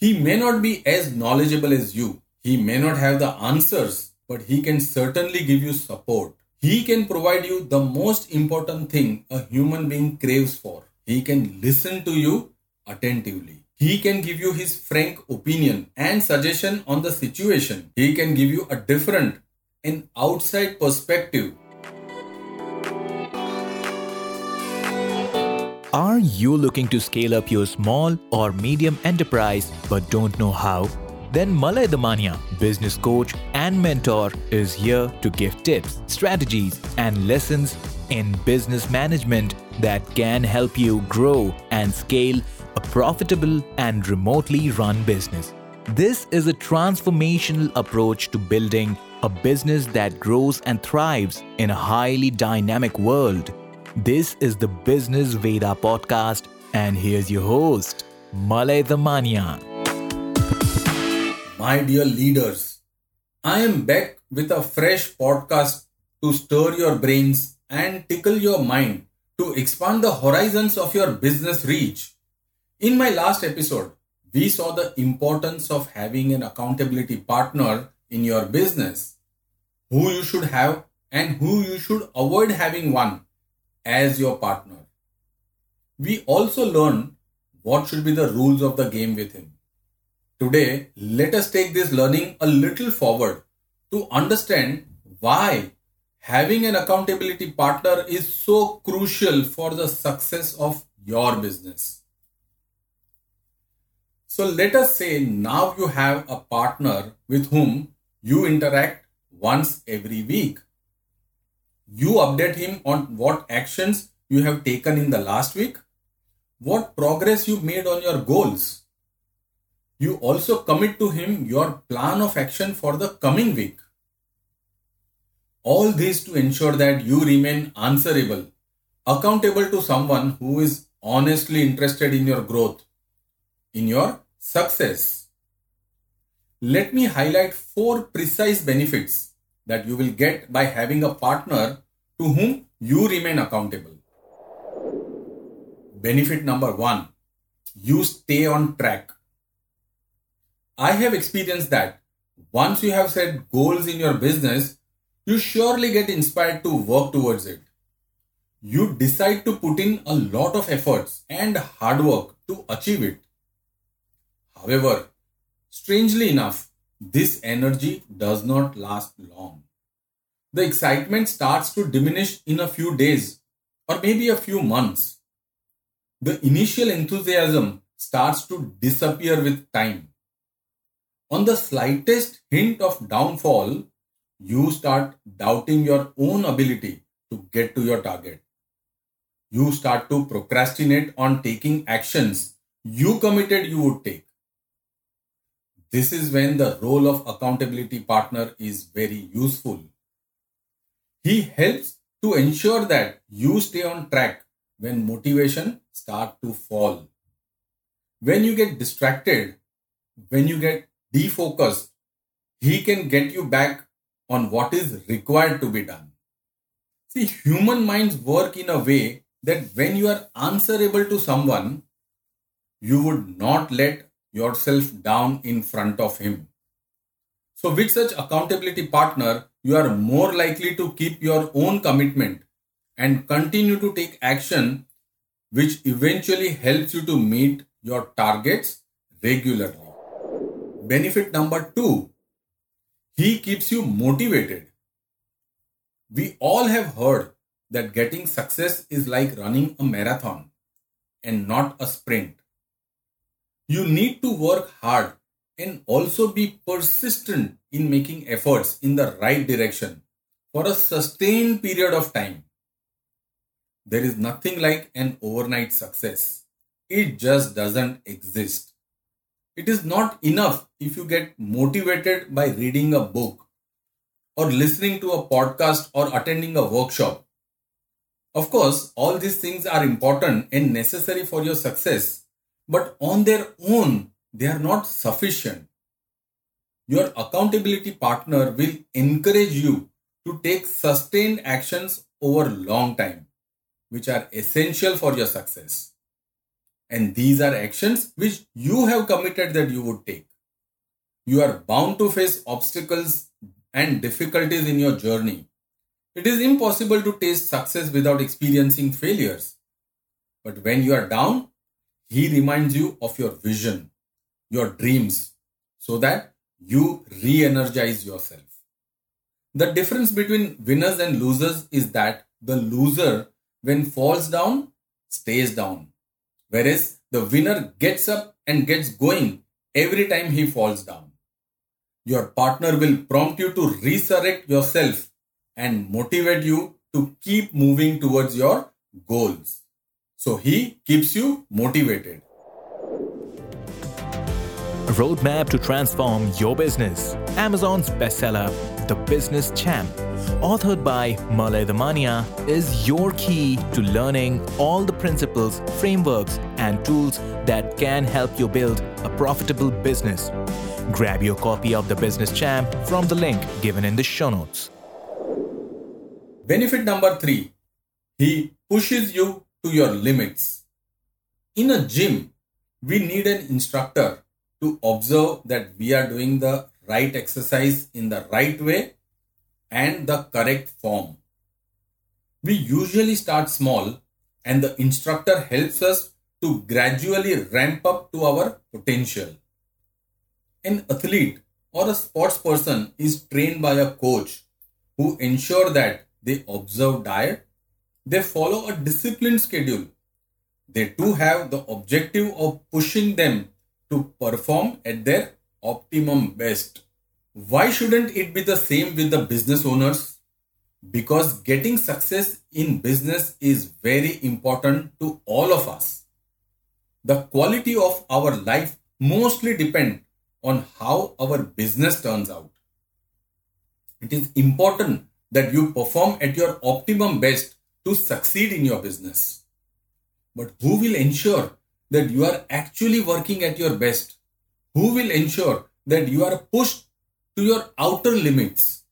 He may not be as knowledgeable as you. He may not have the answers, but he can certainly give you support. He can provide you the most important thing a human being craves for. He can listen to you attentively. He can give you his frank opinion and suggestion on the situation. He can give you a different and outside perspective. Are you looking to scale up your small or medium enterprise but don't know how? Then Malay Damania, business coach and mentor, is here to give tips, strategies, and lessons in business management that can help you grow and scale a profitable and remotely run business. This is a transformational approach to building a business that grows and thrives in a highly dynamic world. This is the Business Veda podcast, and here's your host, Malay Damania. My dear leaders, I am back with a fresh podcast to stir your brains and tickle your mind to expand the horizons of your business reach. In my last episode, we saw the importance of having an accountability partner in your business, who you should have and who you should avoid having one as your partner. We also learned what should be the rules of the game with him. Today, let us take this learning a little forward to understand why having an accountability partner is so crucial for the success of your business. So let us say now you have a partner with whom you interact once every week. You update him on what actions you have taken in the last week, what progress you made on your goals. You also commit to him your plan of action for the coming week. All this to ensure that you remain answerable, accountable to someone who is honestly interested in your growth, in your Success. Let me highlight four precise benefits that you will get by having a partner to whom you remain accountable. Benefit number one you stay on track. I have experienced that once you have set goals in your business, you surely get inspired to work towards it. You decide to put in a lot of efforts and hard work to achieve it. However, strangely enough, this energy does not last long. The excitement starts to diminish in a few days or maybe a few months. The initial enthusiasm starts to disappear with time. On the slightest hint of downfall, you start doubting your own ability to get to your target. You start to procrastinate on taking actions you committed you would take. This is when the role of accountability partner is very useful. He helps to ensure that you stay on track when motivation start to fall. When you get distracted, when you get defocused, he can get you back on what is required to be done. See, human minds work in a way that when you are answerable to someone, you would not let yourself down in front of him. So, with such accountability partner, you are more likely to keep your own commitment and continue to take action, which eventually helps you to meet your targets regularly. Benefit number two, he keeps you motivated. We all have heard that getting success is like running a marathon and not a sprint. You need to work hard and also be persistent in making efforts in the right direction for a sustained period of time. There is nothing like an overnight success. It just doesn't exist. It is not enough if you get motivated by reading a book or listening to a podcast or attending a workshop. Of course, all these things are important and necessary for your success but on their own, they are not sufficient. Your accountability partner will encourage you to take sustained actions over long time, which are essential for your success. And these are actions which you have committed that you would take. You are bound to face obstacles and difficulties in your journey. It is impossible to taste success without experiencing failures. But when you are down, he reminds you of your vision, your dreams, so that you re energize yourself. The difference between winners and losers is that the loser, when falls down, stays down, whereas the winner gets up and gets going every time he falls down. Your partner will prompt you to resurrect yourself and motivate you to keep moving towards your goals. So he keeps you motivated. Roadmap to transform your business. Amazon's bestseller, The Business Champ, authored by Malay Damania, is your key to learning all the principles, frameworks, and tools that can help you build a profitable business. Grab your copy of The Business Champ from the link given in the show notes. Benefit number three, he pushes you to your limits. In a gym, we need an instructor to observe that we are doing the right exercise in the right way and the correct form. We usually start small and the instructor helps us to gradually ramp up to our potential. An athlete or a sports person is trained by a coach who ensure that they observe diet, they follow a disciplined schedule. They too have the objective of pushing them to perform at their optimum best. Why shouldn't it be the same with the business owners? Because getting success in business is very important to all of us. The quality of our life mostly depend on how our business turns out. It is important that you perform at your optimum best to succeed in your business. But who will ensure that you are actually working at your best? Who will ensure that you are pushed to your outer limits?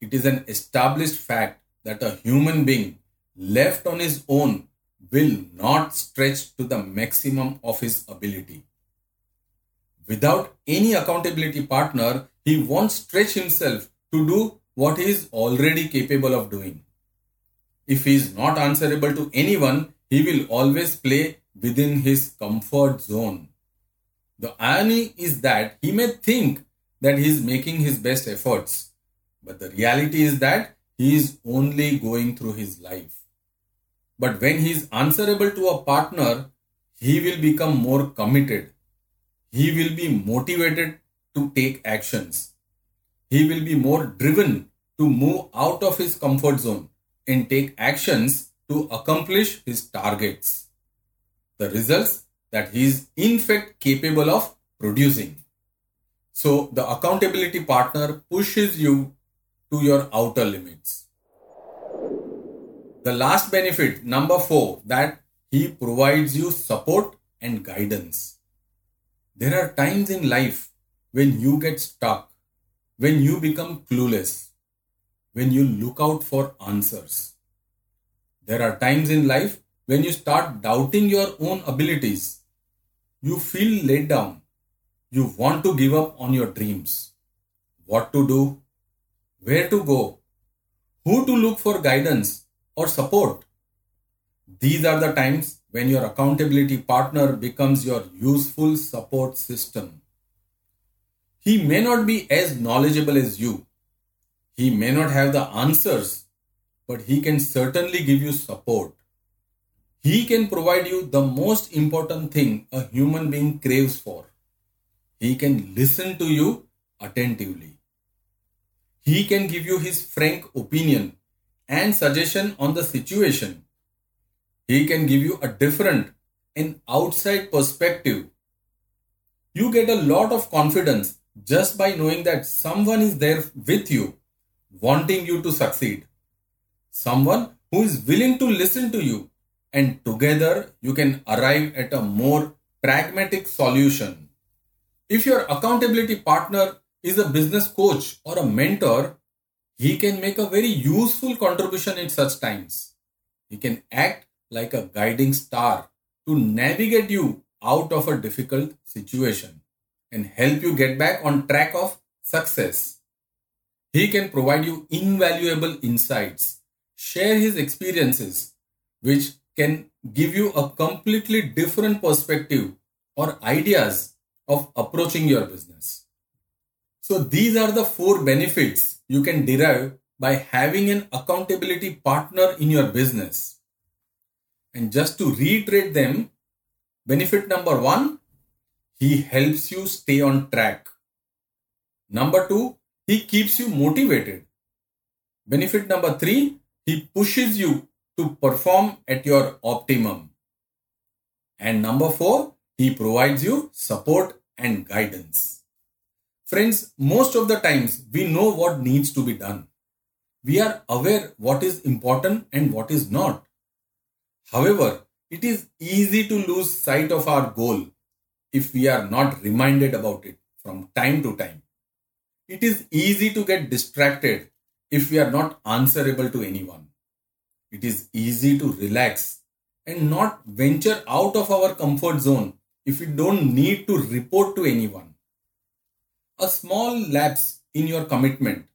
It is an established fact that a human being left on his own will not stretch to the maximum of his ability. Without any accountability partner, he won't stretch himself to do what he is already capable of doing. If he is not answerable to anyone, he will always play within his comfort zone. The irony is that he may think that he is making his best efforts, but the reality is that he is only going through his life. But when he is answerable to a partner, he will become more committed. He will be motivated to take actions. He will be more driven to move out of his comfort zone and take actions to accomplish his targets the results that he is in fact capable of producing. So the accountability partner pushes you to your outer limits. The last benefit, number four, that he provides you support and guidance. There are times in life when you get stuck, when you become clueless, when you look out for answers. There are times in life when you start doubting your own abilities, you feel laid down. You want to give up on your dreams. What to do? Where to go? Who to look for guidance or support? These are the times when your accountability partner becomes your useful support system. He may not be as knowledgeable as you. He may not have the answers, but he can certainly give you support. He can provide you the most important thing a human being craves for. He can listen to you attentively. He can give you his frank opinion and suggestion on the situation. He can give you a different and outside perspective. You get a lot of confidence just by knowing that someone is there with you, wanting you to succeed. Someone who is willing to listen to you and together you can arrive at a more pragmatic solution. If your accountability partner is a business coach or a mentor, he can make a very useful contribution in such times. He can act like a guiding star to navigate you out of a difficult situation and help you get back on track of success. He can provide you invaluable insights, share his experiences, which can give you a completely different perspective or ideas of approaching your business. So, these are the four benefits you can derive by having an accountability partner in your business. And just to reiterate them, benefit number one, he helps you stay on track. Number two, he keeps you motivated. Benefit number three, he pushes you to perform at your optimum. And number four, he provides you support and guidance. Friends, most of the times we know what needs to be done. We are aware what is important and what is not. However, it is easy to lose sight of our goal if we are not reminded about it from time to time. It is easy to get distracted if we are not answerable to anyone. It is easy to relax and not venture out of our comfort zone if we don't need to report to anyone. A small lapse in your commitment,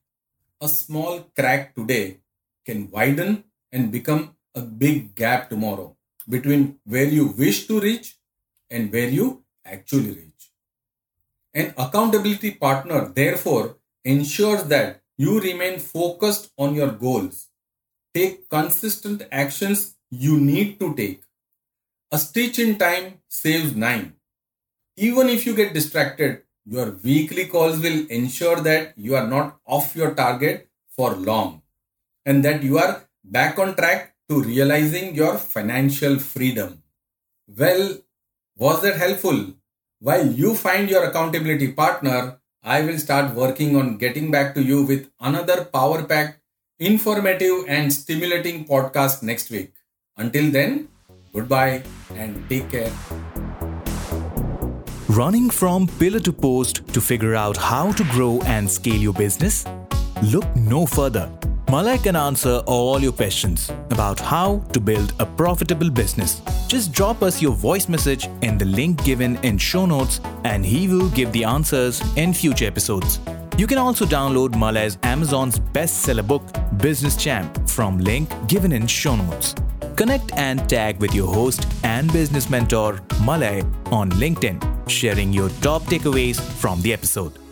a small crack today can widen and become a big gap tomorrow between where you wish to reach and where you actually reach. An accountability partner, therefore, ensures that you remain focused on your goals. Take consistent actions you need to take. A stitch in time saves nine. Even if you get distracted, your weekly calls will ensure that you are not off your target for long and that you are back on track to realizing your financial freedom. Well, was that helpful? While you find your accountability partner, I will start working on getting back to you with another power packed, informative, and stimulating podcast next week. Until then, goodbye and take care. Running from pillar to post to figure out how to grow and scale your business? Look no further. Malay can answer all your questions about how to build a profitable business. Just drop us your voice message in the link given in show notes and he will give the answers in future episodes. You can also download Malay's Amazon's bestseller book Business Champ from link given in show notes. Connect and tag with your host and business mentor Malay on LinkedIn, sharing your top takeaways from the episode.